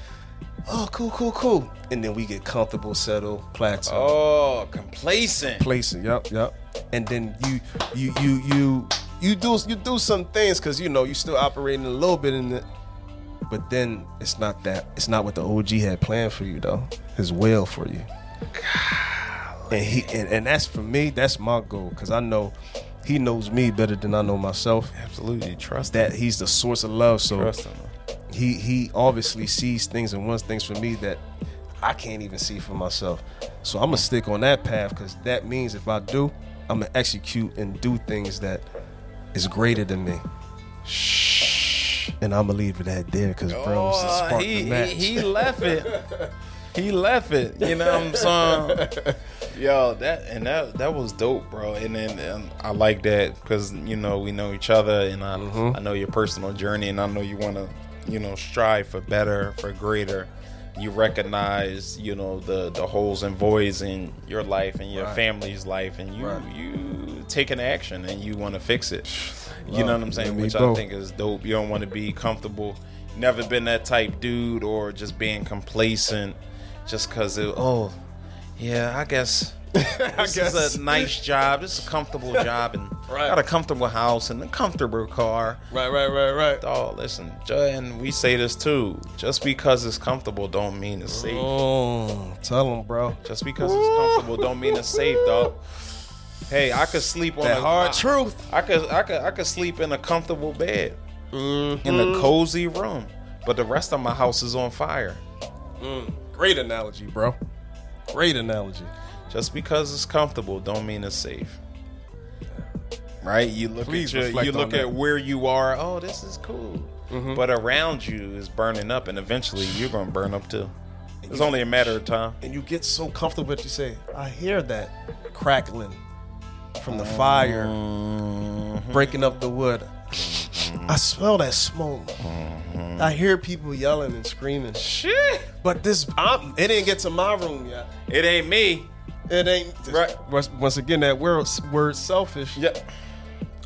oh, cool, cool, cool, and then we get comfortable, settle, plateau Oh, complacent. Complacent. Yep, yep. And then you, you, you, you, you do you do some things because you know you're still operating a little bit in it, but then it's not that. It's not what the OG had planned for you though. His will for you. And he and, and that's for me. That's my goal because I know he knows me better than I know myself. Absolutely. Trust That he's the source of love. So Trust him. he he obviously sees things and wants things for me that I can't even see for myself. So I'm gonna stick on that path because that means if I do, I'm gonna execute and do things that is greater than me. Shh. And I'm gonna leave it at there because bro, it's the Oh, spark he, the match. he, he left it. He left it. You know what I'm saying? Yo, that and that that was dope, bro. And then um, I like that because you know we know each other, and I Mm-hmm. I know your personal journey, and I know you want to you know strive for better, for greater. You recognize you know the the holes and voids in your life and your Right. family's life, and you Right. you take an action and you want to fix it. You know what I'm saying? and Which I think is dope. You don't want to be comfortable. Never been that type dude or just being complacent just because it, oh, yeah, I guess this guess. is a nice job. This is a comfortable job and Right. got a comfortable house and a comfortable car. right, right, right, right. Oh, listen, and we say this too. Just because it's comfortable don't mean it's safe. Oh, tell them, bro. Just because it's comfortable don't mean it's safe, dog. Hey, I could sleep on That a hard I- truth. I could, I could, I could sleep in a comfortable bed Mhm. in a cozy room, but the rest of my house is on fire. Mm. Great analogy, bro. Great analogy. Just because it's comfortable don't mean it's safe. Right? You look Please at your, you look at that. where you are. Oh, this is cool. Mm-hmm. But around you is burning up, and eventually you're gonna burn up too. It's only a matter of time. and you get so comfortable that you say, I hear that crackling from the fire Mm-hmm. breaking up the wood. I smell that smoke. Mm-hmm. I hear people yelling and screaming. Shit, But this, I'm, it didn't get to my room yet. it ain't me. It ain't. Right. Once, once again, that word, word selfish. Yep.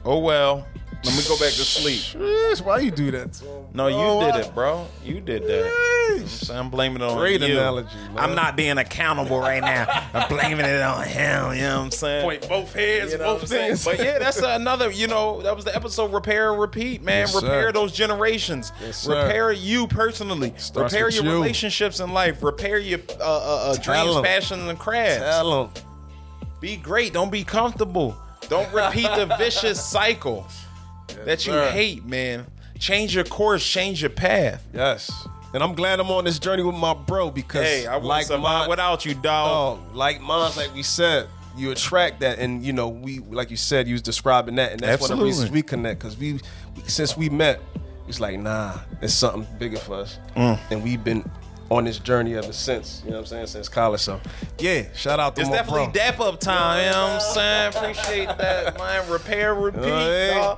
Oh well. Let me go back to sleep. Sheesh, why you do that? to him? No, you Oh, did it, bro. You did that. Sheesh. So I'm blaming it on Great you. analogy, man. I'm not being accountable right now. I'm blaming it on him. You know what I'm saying? Point both hands, You know what both I'm saying? things. But yeah, that's another. You know, that was the episode. Repair and repeat, man. Yes, sir. repair those generations. Yes, sir. repair you personally. Starts repair with your you. relationships in life. Repair your uh, uh, uh, Tell dreams, 'em. passions, and crafts. Tell him. Be great. Don't be comfortable. Don't repeat the vicious cycle that you sir. hate, man. Change your course. Change your path. Yes. And I'm glad I'm on this journey with my bro because Hey, I like mine, without you, dog. oh, like mine, like we said, you attract that, and you know we, like you said, you was describing that, and that's one of the reasons we connect because we, since we met, it's like nah, it's something bigger for us, Mm. and we've been on this journey ever since. You know what I'm saying? Since college, so yeah, shout out to It's definitely bro. dap up time. You know what I'm saying? Appreciate that, man. Repair, repeat, hey.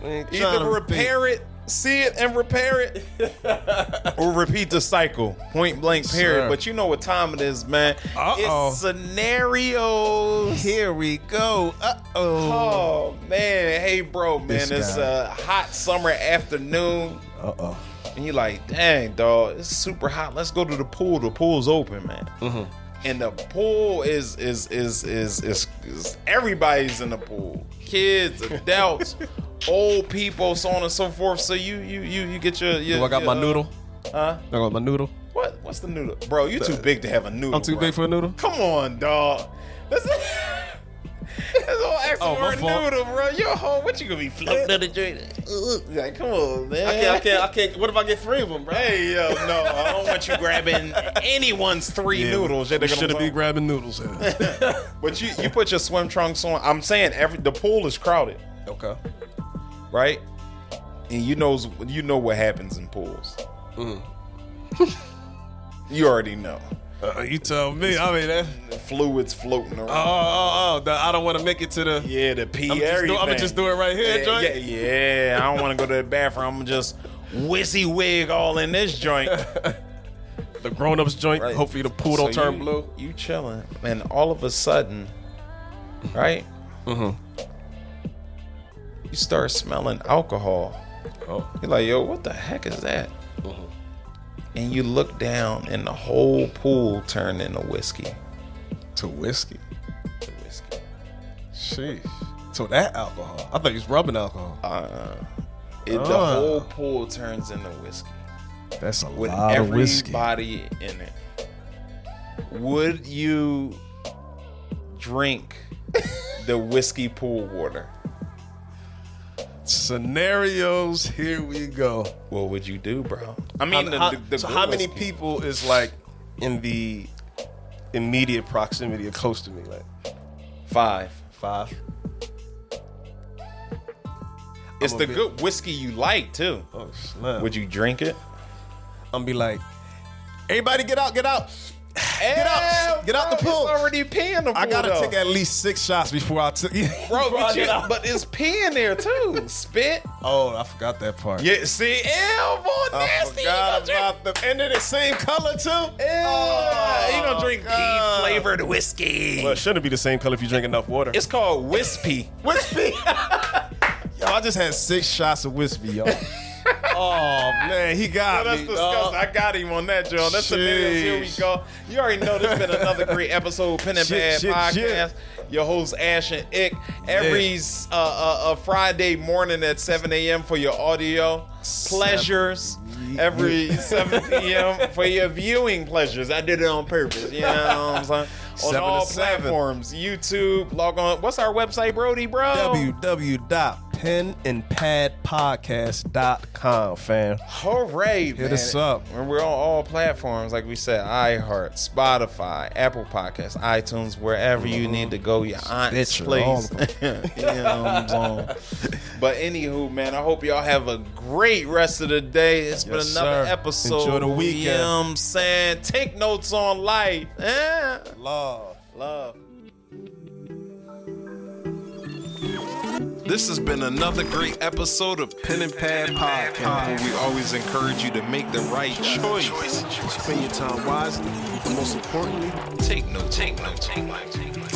Dog. We ain't tryna Either repair it, see it, and repair it, or repeat the cycle. Point blank, period. Sir. But you know what time it is, man. Uh-oh. It's scenarios. Here we go. Uh oh. Oh man, hey bro, man, This it's guy. a hot summer afternoon. Uh oh. and you're like, dang, dog, it's super hot. Let's go to the pool. The pool's open, man. Mm-hmm. And the pool is is is is is, is everybody's in the pool. Kids, adults, old people, so on and so forth. So you you you you get your, your Do I got your, my noodle? Huh? I got my noodle. What? What's the noodle, bro? You too big to have a noodle. I'm too bro. big for a noodle. Come on, dog. That's That's all ask Oh, for a fault. noodle, bro. You're home. What you gonna be floating on the joint? Like, come on, man. I can't. I can't. I can't. What if I get three of them, bro? Hey, yo, no, I don't want you grabbing anyone's three noodles. You shouldn't be grabbing noodles. Here. But you, you put your swim trunks on. I'm saying every the pool is crowded, okay. Right? And you knows you know what happens in pools. you already know. Uh, you tell me. I mean, that, Fluids floating around. oh, oh, oh, the, I don't want to make it to the. yeah, the pee. I'm just, do. I'm gonna just do it right here, yeah, joint. yeah, yeah. I don't want to go to the bathroom. I'm just whizzy wig all in this joint. The grown-ups joint. Right. Hopefully, the pool don't So turn you- blue. You chilling, and all of a sudden, right? Mm-hmm. You start smelling alcohol. Oh, You're like, yo, what the heck is that? And you look down, and the whole pool turned into whiskey. to whiskey. To Whiskey. Sheesh. So that alcohol. I thought you was rubbing alcohol. Uh, it, The Ah. whole pool turns into whiskey That's a with lot of whiskey. everybody in it. Would you drink the whiskey pool water? Scenarios. Here we go. What would you do, bro? I mean, How- the, how, the, the so how many whiskey. people is like in the immediate proximity or close to me? Like Five. five. It's the a bit- good whiskey you like too. Oh snap! Would you drink it? I'm be like, everybody get out, get out. Get out. Get out the pool. It's already pee in the pool. I gotta though. take at least six shots before I took. Bro, before but, you, but it's pee in there too. Spit. oh, I forgot that part. Yeah, see, ew, boy, I nasty. forgot you drink- about them. And they're the same color too. Yeah, oh, you don't drink God. pee flavored whiskey. Well, it shouldn't be the same color if you drink enough water. It's called whiskey. whiskey. Yo, I just had six shots of whiskey, y'all. Oh man, he got That's me. disgusting. I got him on that, Joe. That's the videos. Here we go. You already know this has been another great episode, Pen and Pad Podcast. shit. Your host Ash and Ick every uh, uh, uh, Friday morning at 7 a.m. for your audio pleasures. Every 7 p.m. for your viewing pleasures. I did it on purpose. You know what I'm saying? On all seven. platforms, YouTube, log on. What's our website, Brody, bro? www.penandpadpodcast.com, fam. Hooray, man. us up. And we're on all platforms, like we said, iHeart, Spotify, Apple Podcasts, iTunes, wherever you need to go, your aunt's Stitcher, place. of you know what I'm saying? But anywho, man, I hope y'all have a great rest of the day. It's been another sir. episode. Enjoy the weekend. You know what I'm saying? Take notes on life. Eh? Love. Love. This has been another great episode of Pen and Pad Podcast, we always encourage you to make the right choice. Spend your time wisely, and most importantly, Take no, take no, take no, take